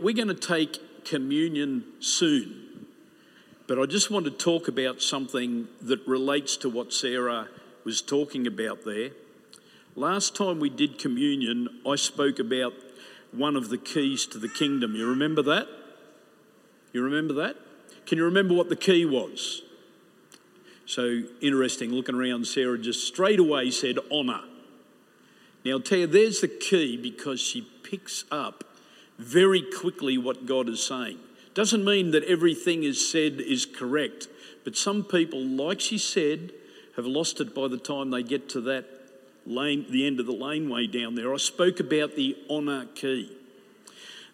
We're going to take communion soon, but I just want to talk about something that relates to what Sarah was talking about there. Last time we did communion, I spoke about one of the keys to the kingdom. You remember that? You remember that? Can you remember what the key was? So interesting, looking around, Sarah just straight away said honour. Now, I'll tell you, there's the key because she picks up very quickly what God is saying. Doesn't mean that everything is said is correct, but some people, like she said, have lost it by the time they get to that lane, the end of the laneway down there. I spoke about the honour key.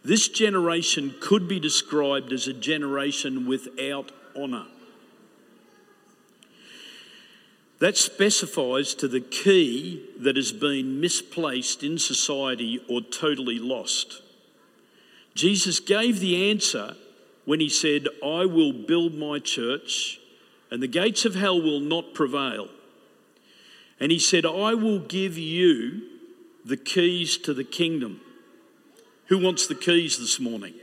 This generation could be described as a generation without honour. That specifies to the key that has been misplaced in society or totally lost. Jesus gave the answer when he said, I will build my church and the gates of hell will not prevail. And he said, I will give you the keys to the kingdom. Who wants the keys this morning?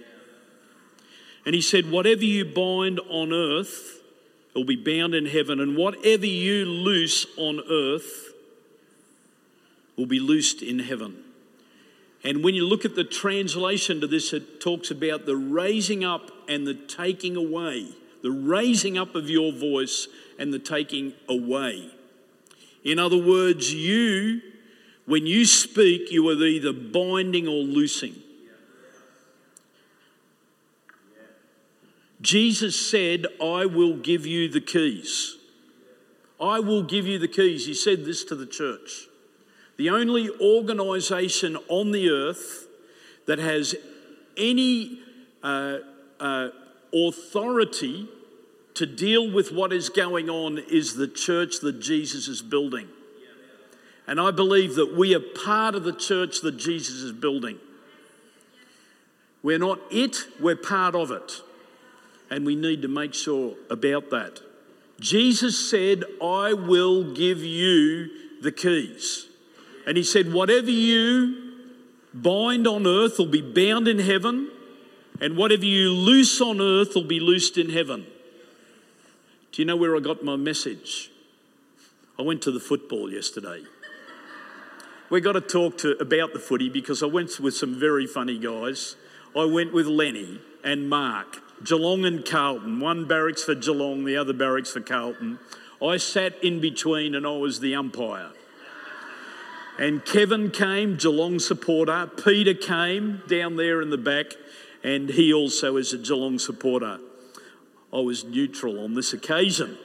And he said, Whatever you bind on earth will be bound in heaven, and whatever you loose on earth will be loosed in heaven. And when you look at the translation to this, it talks about the raising up and the taking away, the raising up of your voice and the taking away. In other words, you, when you speak, you are either binding or loosing. Jesus said, I will give you the keys. I will give you the keys. He said this to the church. The only organization on the earth that has any uh, uh, authority to deal with what is going on is the church that Jesus is building. And I believe that we are part of the church that Jesus is building. We're not it, we're part of it. And we need to make sure about that. Jesus said, I will give you the keys. And he said, Whatever you bind on earth will be bound in heaven, and whatever you loose on earth will be loosed in heaven. Do you know where I got my message? I went to the football yesterday. We got to talk to about the footy because I went with some very funny guys. I went with Lenny and Mark, Geelong and Carlton. One barracks for Geelong, the other barracks for Carlton. I sat in between and I was the umpire. And Kevin came, Geelong supporter. Peter came down there in the back, and he also is a Geelong supporter. I was neutral on this occasion.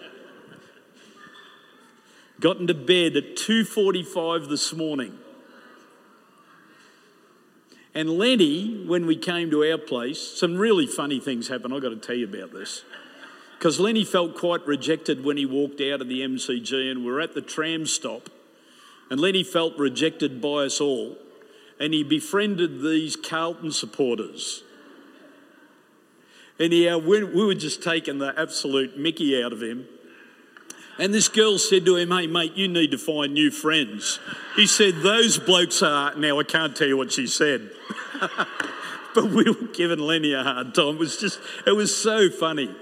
Got into bed at 2:45 this morning. And Lenny, when we came to our place, some really funny things happened. I've got to tell you about this. Because Lenny felt quite rejected when he walked out of the MCG and we we're at the tram stop and Lenny felt rejected by us all, and he befriended these Carlton supporters. Anyhow, uh, we were just taking the absolute Mickey out of him. And this girl said to him, Hey, mate, you need to find new friends. He said, Those blokes are. Now, I can't tell you what she said. but we were giving Lenny a hard time. It was just, it was so funny.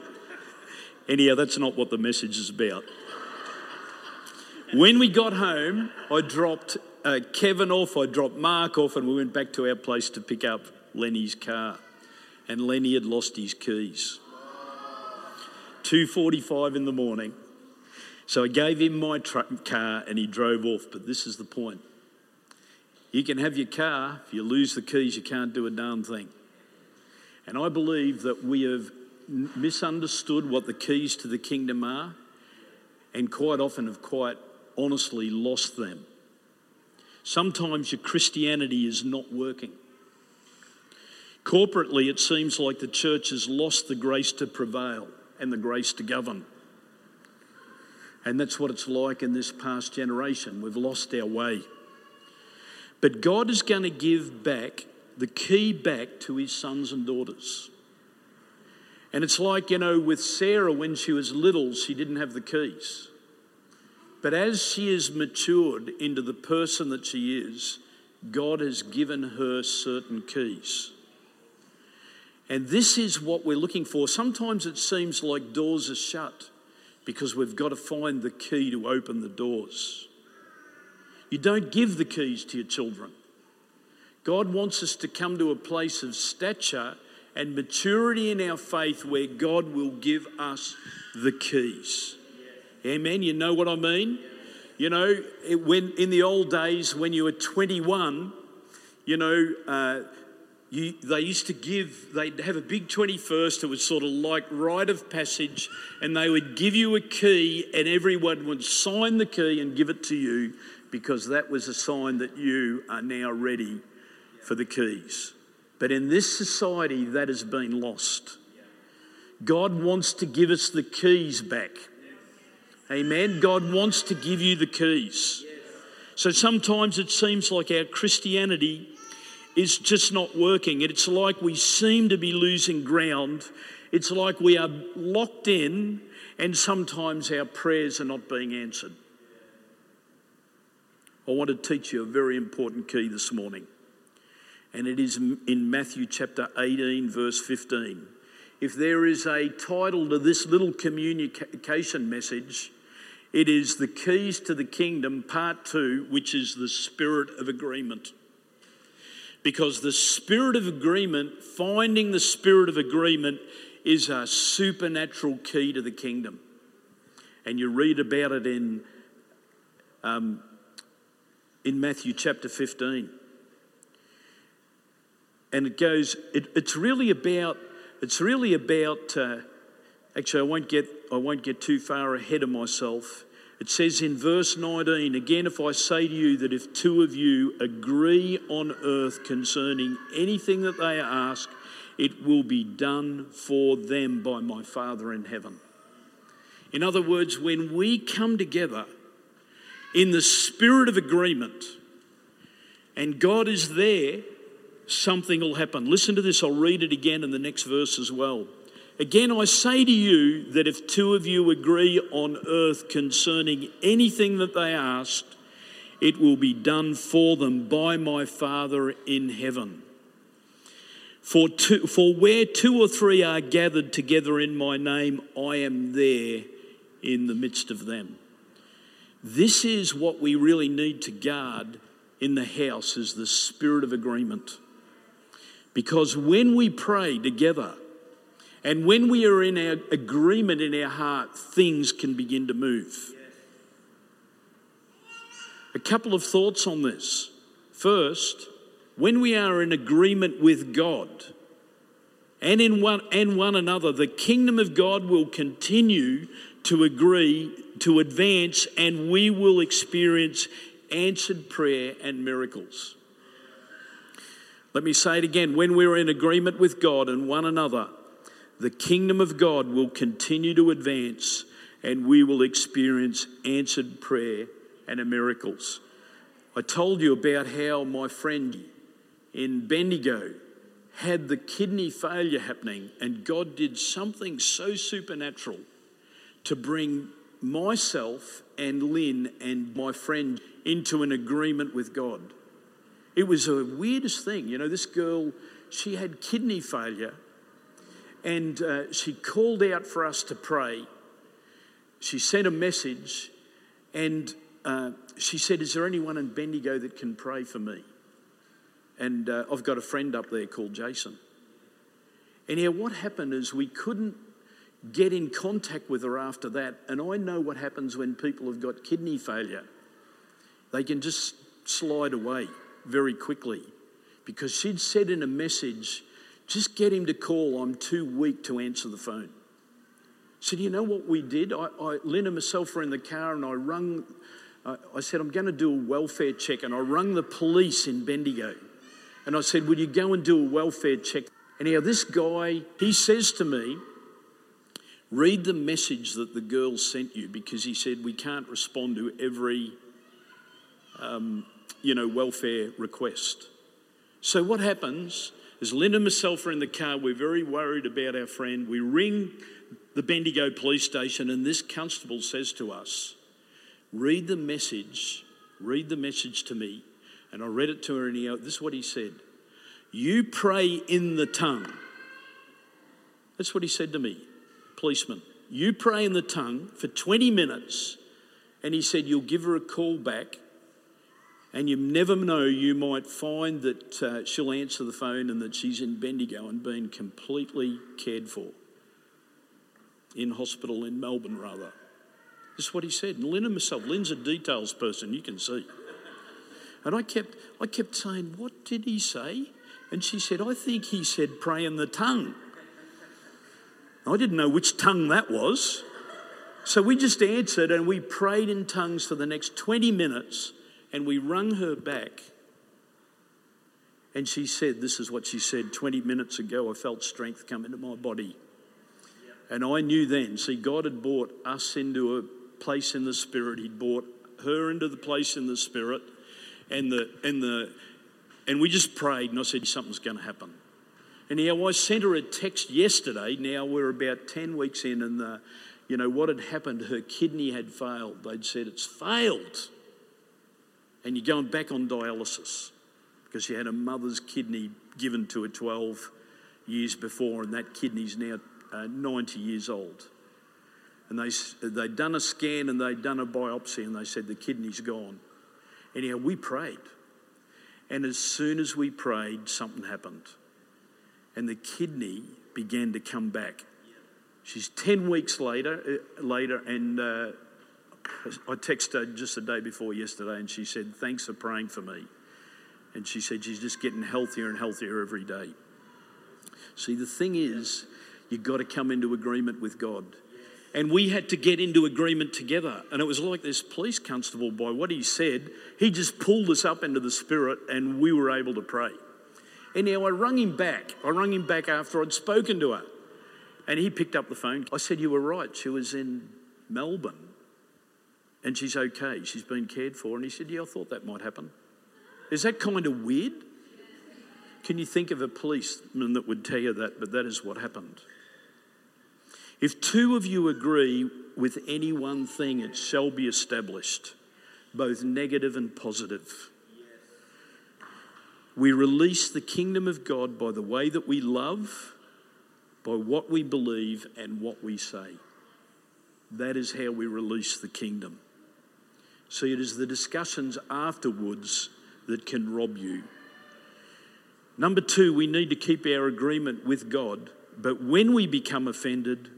Anyhow, that's not what the message is about. When we got home, I dropped uh, Kevin off, I dropped Mark off, and we went back to our place to pick up Lenny's car. And Lenny had lost his keys. 2:45 in the morning. So I gave him my truck, car and he drove off, but this is the point. You can have your car, if you lose the keys, you can't do a darn thing. And I believe that we have misunderstood what the keys to the kingdom are, and quite often have quite honestly lost them. Sometimes your Christianity is not working. Corporately, it seems like the church has lost the grace to prevail and the grace to govern. And that's what it's like in this past generation. We've lost our way. But God is going to give back the key back to his sons and daughters. And it's like, you know, with Sarah when she was little, she didn't have the keys. But as she has matured into the person that she is, God has given her certain keys. And this is what we're looking for. Sometimes it seems like doors are shut because we've got to find the key to open the doors. You don't give the keys to your children. God wants us to come to a place of stature and maturity in our faith where God will give us the keys. Amen. You know what I mean? You know, it, when in the old days when you were 21, you know, uh, you, they used to give, they'd have a big 21st, it was sort of like rite of passage, and they would give you a key, and everyone would sign the key and give it to you because that was a sign that you are now ready for the keys. But in this society, that has been lost. God wants to give us the keys back. Amen. God wants to give you the keys. So sometimes it seems like our Christianity is just not working. It's like we seem to be losing ground. It's like we are locked in, and sometimes our prayers are not being answered. I want to teach you a very important key this morning and it is in Matthew chapter 18, verse 15. If there is a title to this little communication message, it is The Keys to the Kingdom, Part 2, which is the Spirit of Agreement. Because the Spirit of Agreement, finding the Spirit of Agreement, is a supernatural key to the kingdom. And you read about it in, um, in Matthew chapter 15 and it goes. It, it's really about. It's really about. Uh, actually, I won't get. I won't get too far ahead of myself. It says in verse 19, again, if I say to you that if two of you agree on earth concerning anything that they ask, it will be done for them by my Father in heaven. In other words, when we come together in the spirit of agreement, and God is there something will happen. Listen to this, I'll read it again in the next verse as well. Again, I say to you that if two of you agree on earth concerning anything that they asked, it will be done for them by my Father in heaven. For, two, for where two or three are gathered together in my name, I am there in the midst of them. This is what we really need to guard in the house is the spirit of agreement. Because when we pray together and when we are in our agreement in our heart, things can begin to move. A couple of thoughts on this. First, when we are in agreement with God and in one and one another, the kingdom of God will continue to agree, to advance, and we will experience answered prayer and miracles. Let me say it again when we're in agreement with God and one another, the kingdom of God will continue to advance and we will experience answered prayer and miracles. I told you about how my friend in Bendigo had the kidney failure happening, and God did something so supernatural to bring myself and Lynn and my friend into an agreement with God. It was the weirdest thing. You know, this girl, she had kidney failure and uh, she called out for us to pray. She sent a message and uh, she said, Is there anyone in Bendigo that can pray for me? And uh, I've got a friend up there called Jason. And Anyhow, what happened is we couldn't get in contact with her after that. And I know what happens when people have got kidney failure, they can just slide away very quickly because she'd said in a message, just get him to call, I'm too weak to answer the phone. So, do you know what we did? I, I Lynn and myself were in the car and I rung, uh, I said, I'm going to do a welfare check. And I rung the police in Bendigo. And I said, Will you go and do a welfare check? Anyhow, this guy, he says to me, Read the message that the girl sent you because he said, We can't respond to every um, you know, welfare request. So what happens is Linda and myself are in the car. We're very worried about our friend. We ring the Bendigo police station, and this constable says to us, Read the message, read the message to me. And I read it to her, and he, this is what he said You pray in the tongue. That's what he said to me, policeman. You pray in the tongue for 20 minutes, and he said, You'll give her a call back, and you never know, you might find that uh, she'll answer the phone and that she's in Bendigo and being completely cared for. In hospital in Melbourne, rather. This is what he said. And Lynn and myself, Lynn's a details person, you can see. And I kept, I kept saying, What did he say? And she said, I think he said, Pray in the tongue. I didn't know which tongue that was. So we just answered and we prayed in tongues for the next 20 minutes and we rung her back. And she said, This is what she said 20 minutes ago. I felt strength come into my body. And I knew then, see, God had brought us into a place in the Spirit. He'd brought her into the place in the Spirit. And, the, and, the, and we just prayed, and I said, Something's going to happen. And now I sent her a text yesterday. Now we're about 10 weeks in, and the, you know what had happened? Her kidney had failed. They'd said it's failed. And you're going back on dialysis because she had a mother's kidney given to her 12 years before, and that kidney's now uh, 90 years old. And they, they'd done a scan and they'd done a biopsy, and they said the kidney's gone. Anyhow, we prayed. And as soon as we prayed, something happened and the kidney began to come back. She's 10 weeks later, uh, later and uh, I texted her just the day before yesterday and she said, Thanks for praying for me. And she said she's just getting healthier and healthier every day. See, the thing is, you've got to come into agreement with God. And we had to get into agreement together. And it was like this police constable, by what he said, he just pulled us up into the spirit and we were able to pray. Anyhow, I rung him back. I rung him back after I'd spoken to her. And he picked up the phone. I said, You were right. She was in Melbourne and she's okay. She's been cared for. And he said, Yeah, I thought that might happen. Is that kind of weird? Can you think of a policeman that would tell you that? But that is what happened. If two of you agree with any one thing, it shall be established, both negative and positive. We release the kingdom of God by the way that we love, by what we believe, and what we say. That is how we release the kingdom. See, it is the discussions afterwards that can rob you. Number two, we need to keep our agreement with God, but when we become offended,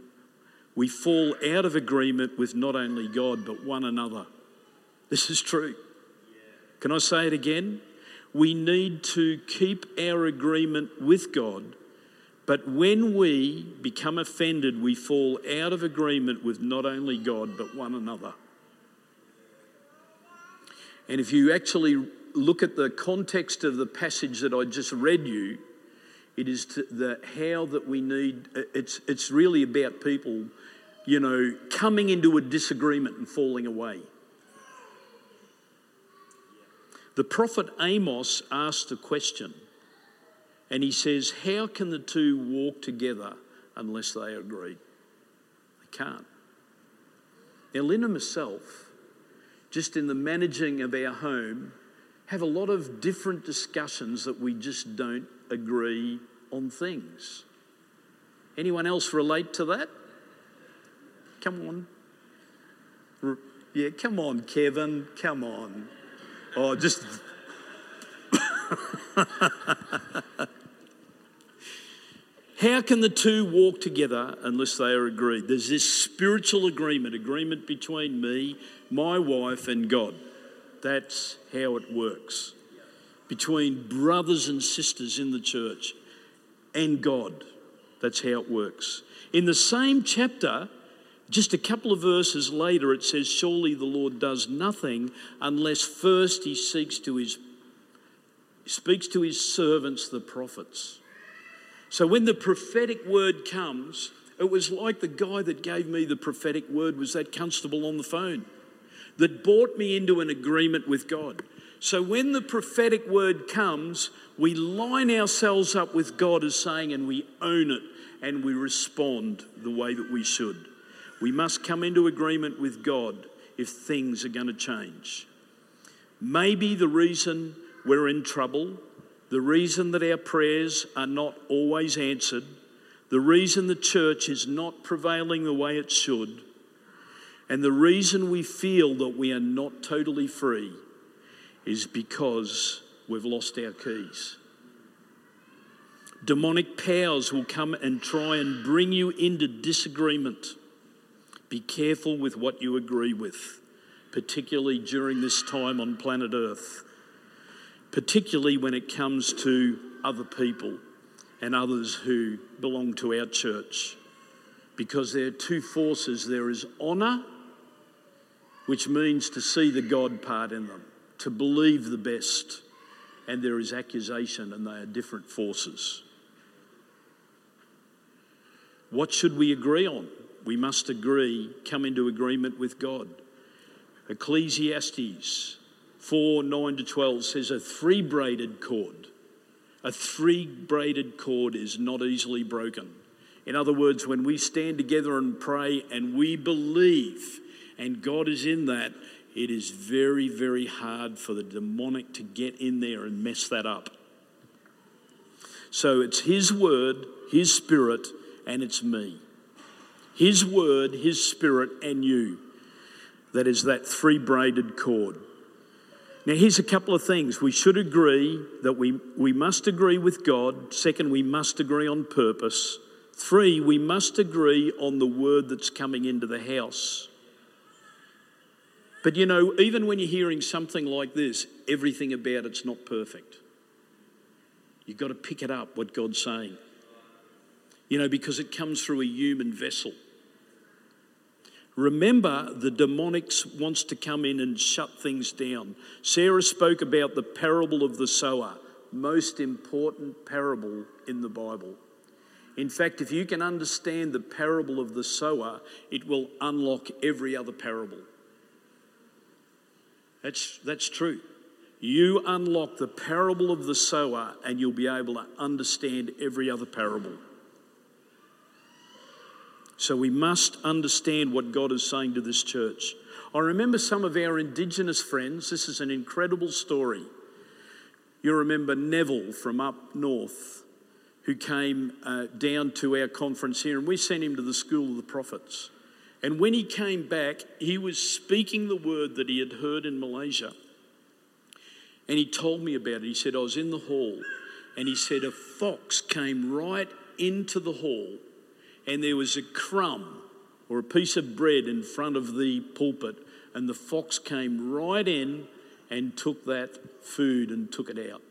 we fall out of agreement with not only God, but one another. This is true. Can I say it again? we need to keep our agreement with God. But when we become offended, we fall out of agreement with not only God, but one another. And if you actually look at the context of the passage that I just read you, it is the how that we need, it's, it's really about people, you know, coming into a disagreement and falling away. The prophet Amos asked a question, and he says, How can the two walk together unless they agree? They can't. Now, and myself, just in the managing of our home, have a lot of different discussions that we just don't agree on things. Anyone else relate to that? Come on. Yeah, come on, Kevin. Come on. Oh, just. How can the two walk together unless they are agreed? There's this spiritual agreement, agreement between me, my wife, and God. That's how it works. Between brothers and sisters in the church and God. That's how it works. In the same chapter, just a couple of verses later, it says, Surely the Lord does nothing unless first he seeks to his, speaks to his servants, the prophets. So when the prophetic word comes, it was like the guy that gave me the prophetic word was that constable on the phone that brought me into an agreement with God. So when the prophetic word comes, we line ourselves up with God as saying, and we own it and we respond the way that we should. We must come into agreement with God if things are going to change. Maybe the reason we're in trouble, the reason that our prayers are not always answered, The reason the church is not prevailing the way it should, and the reason we feel that we are not totally free, is because we've lost our keys. Demonic powers will come and try and bring you into disagreement. Be careful with what you agree with, particularly during this time on planet Earth, particularly when it comes to other people and others who belong to our church. Because there are two forces there is honour, which means to see the God part in them, to believe the best, and there is accusation, and they are different forces. What should we agree on? We must agree, come into agreement with God. Ecclesiastes 4 9 to 12 says, A three braided cord. A three braided cord is not easily broken. In other words, when we stand together and pray and we believe, and God is in that, it is very, very hard for the demonic to get in there and mess that up. So it's His word, His spirit, and it's me. His word, His spirit, and you. That is that three braided cord. Now, here's a couple of things. We should agree that we, we must agree with God. Second, we must agree on purpose. Three, we must agree on the word that's coming into the house. But you know, even when you're hearing something like this, everything about it's not perfect. You've got to pick it up, what God's saying you know, because it comes through a human vessel. Remember, the demonics wants to come in and shut things down. Sarah spoke about the parable of the sower, most important parable in the Bible. In fact, if you can understand the parable of the sower, it will unlock every other parable. That's, that's true. You unlock the parable of the sower, and you'll be able to understand every other parable. So we must understand what God is saying to this church. I remember some of our Indigenous friends. This is an incredible story. You remember Neville from up north, who came uh, down to our conference here, and we sent him to the School of the Prophets. And when he came back, he was speaking the word that he had heard in Malaysia. And he told me about it. He said, I was in the hall, and he said, a fox came right into the hall and there was a crumb or a piece of bread in front of the pulpit, and the fox came right in and took that food and took it out.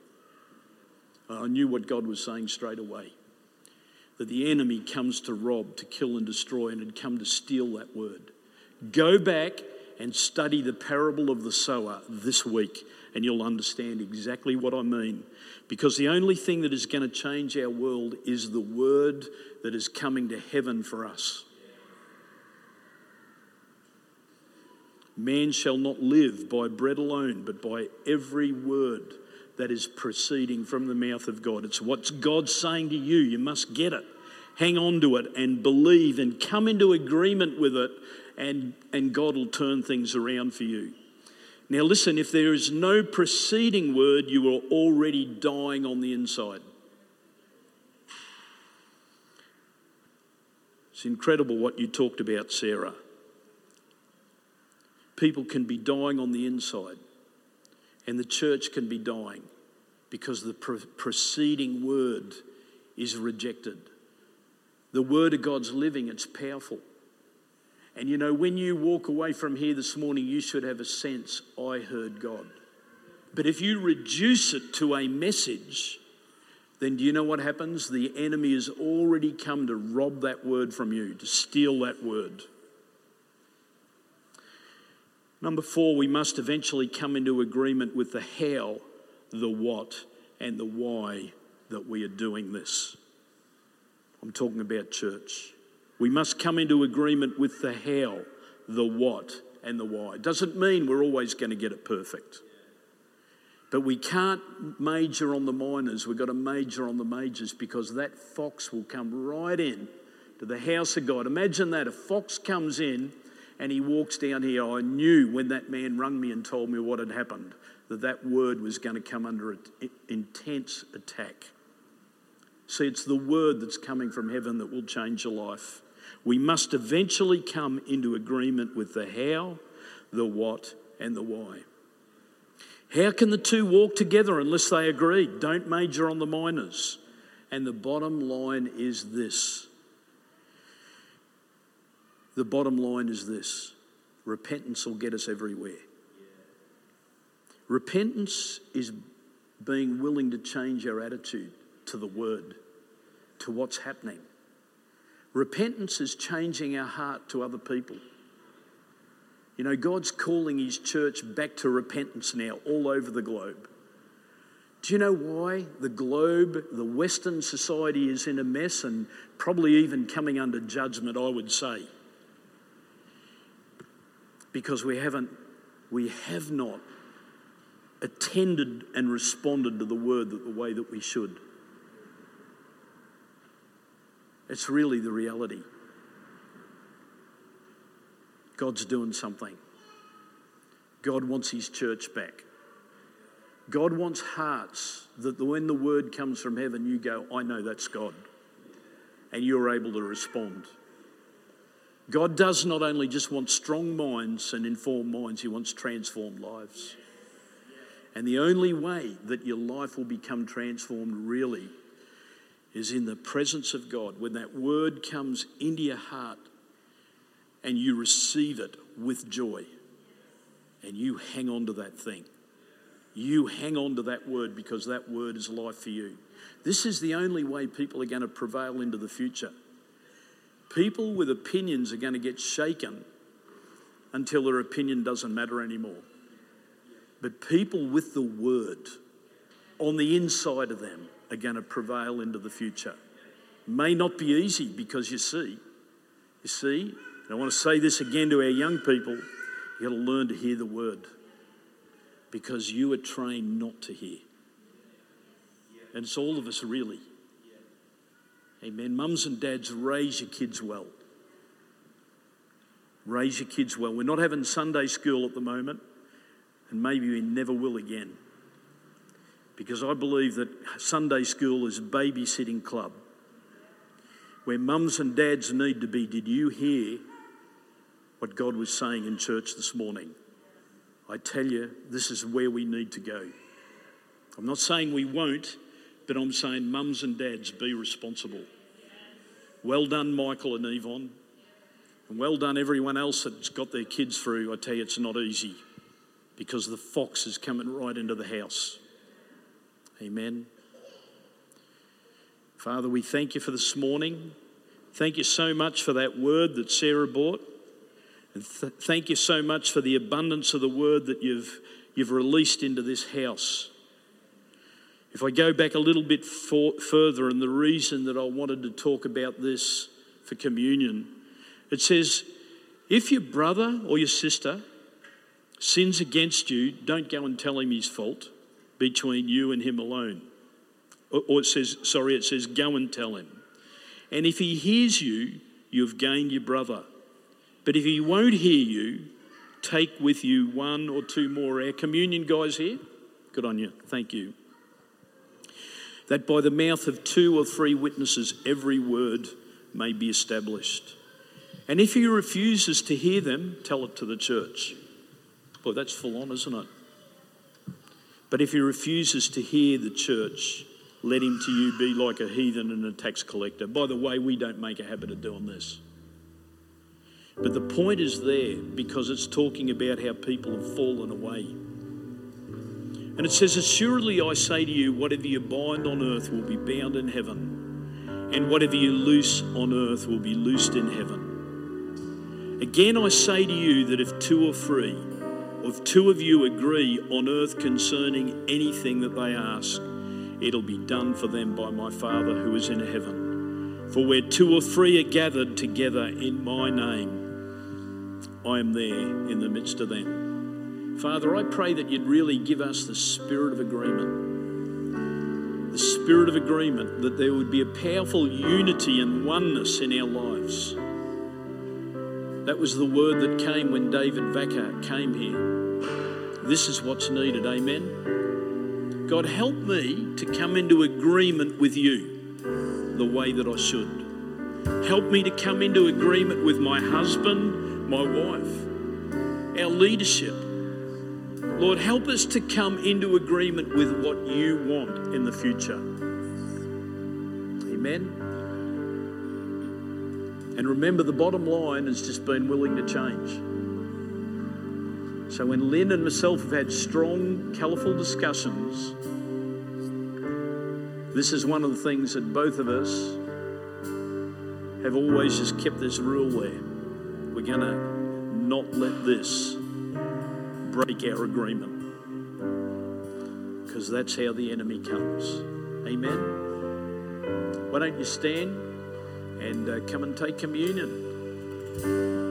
I knew what God was saying straight away that the enemy comes to rob, to kill, and destroy, and had come to steal that word. Go back and study the parable of the sower this week, and you'll understand exactly what I mean. Because the only thing that is going to change our world is the word that is coming to heaven for us. Man shall not live by bread alone, but by every word that is proceeding from the mouth of God. It's what God's saying to you. You must get it. Hang on to it and believe and come into agreement with it, and, and God will turn things around for you. Now, listen, if there is no preceding word, you are already dying on the inside. It's incredible what you talked about, Sarah. People can be dying on the inside, and the church can be dying because the pre- preceding word is rejected. The word of God's living, it's powerful. And you know, when you walk away from here this morning, you should have a sense I heard God. But if you reduce it to a message, then do you know what happens? The enemy has already come to rob that word from you, to steal that word. Number four, we must eventually come into agreement with the how, the what, and the why that we are doing this. I'm talking about church. We must come into agreement with the how, the what, and the why. Doesn't mean we're always going to get it perfect. But we can't major on the minors. We've got to major on the majors because that fox will come right in to the house of God. Imagine that a fox comes in and he walks down here. I knew when that man rung me and told me what had happened that that word was going to come under an intense attack. See, it's the word that's coming from heaven that will change your life. We must eventually come into agreement with the how, the what, and the why. How can the two walk together unless they agree? Don't major on the minors. And the bottom line is this the bottom line is this repentance will get us everywhere. Repentance is being willing to change our attitude to the word, to what's happening. Repentance is changing our heart to other people. You know, God's calling His church back to repentance now all over the globe. Do you know why the globe, the Western society is in a mess and probably even coming under judgment, I would say? Because we haven't, we have not attended and responded to the word the way that we should. It's really the reality. God's doing something. God wants his church back. God wants hearts that when the word comes from heaven, you go, I know that's God. And you're able to respond. God does not only just want strong minds and informed minds, He wants transformed lives. And the only way that your life will become transformed really is in the presence of God. When that word comes into your heart and you receive it with joy and you hang on to that thing. You hang on to that word because that word is life for you. This is the only way people are going to prevail into the future. People with opinions are going to get shaken until their opinion doesn't matter anymore. But people with the word on the inside of them are going to prevail into the future. May not be easy because you see, you see, and I want to say this again to our young people you've got to learn to hear the word because you are trained not to hear. And it's all of us, really. Amen. Mums and dads, raise your kids well. Raise your kids well. We're not having Sunday school at the moment, and maybe we never will again. Because I believe that Sunday school is a babysitting club where mums and dads need to be. Did you hear what God was saying in church this morning? I tell you, this is where we need to go. I'm not saying we won't, but I'm saying mums and dads be responsible. Well done, Michael and Yvonne. And well done, everyone else that's got their kids through. I tell you, it's not easy because the fox is coming right into the house. Amen. Father, we thank you for this morning. Thank you so much for that word that Sarah brought. And th- thank you so much for the abundance of the word that you've, you've released into this house. If I go back a little bit for, further, and the reason that I wanted to talk about this for communion, it says, if your brother or your sister sins against you, don't go and tell him his fault between you and him alone. Or it says, sorry, it says, go and tell him. And if he hears you, you've gained your brother. But if he won't hear you, take with you one or two more. Our communion guys here, good on you. Thank you that by the mouth of two or three witnesses every word may be established. And if he refuses to hear them, tell it to the church. Boy, that's full on, isn't it? But if he refuses to hear the church, let him to you be like a heathen and a tax collector. By the way, we don't make a habit of doing this. But the point is there because it's talking about how people have fallen away. And it says, Assuredly I say to you, whatever you bind on earth will be bound in heaven, and whatever you loose on earth will be loosed in heaven. Again I say to you that if two or three, if two of you agree on earth concerning anything that they ask, it'll be done for them by my Father who is in heaven. For where two or three are gathered together in my name, I am there in the midst of them. Father, I pray that you'd really give us the spirit of agreement. The spirit of agreement, that there would be a powerful unity and oneness in our lives. That was the word that came when David Vacker came here. This is what's needed, amen. God, help me to come into agreement with you. the way that I should. Help me to come into agreement with my husband, my wife, our leadership. Lord, help us to come into agreement with what you want in the future. Amen. And remember, the bottom line has just been willing to change. So when Lynn and myself have had strong, colourful discussions, this is one of the things that both of us have always just kept this rule where we're going to not let this break our agreement. Because that's how the enemy comes. Amen. Why don't you stand and uh, come and take communion?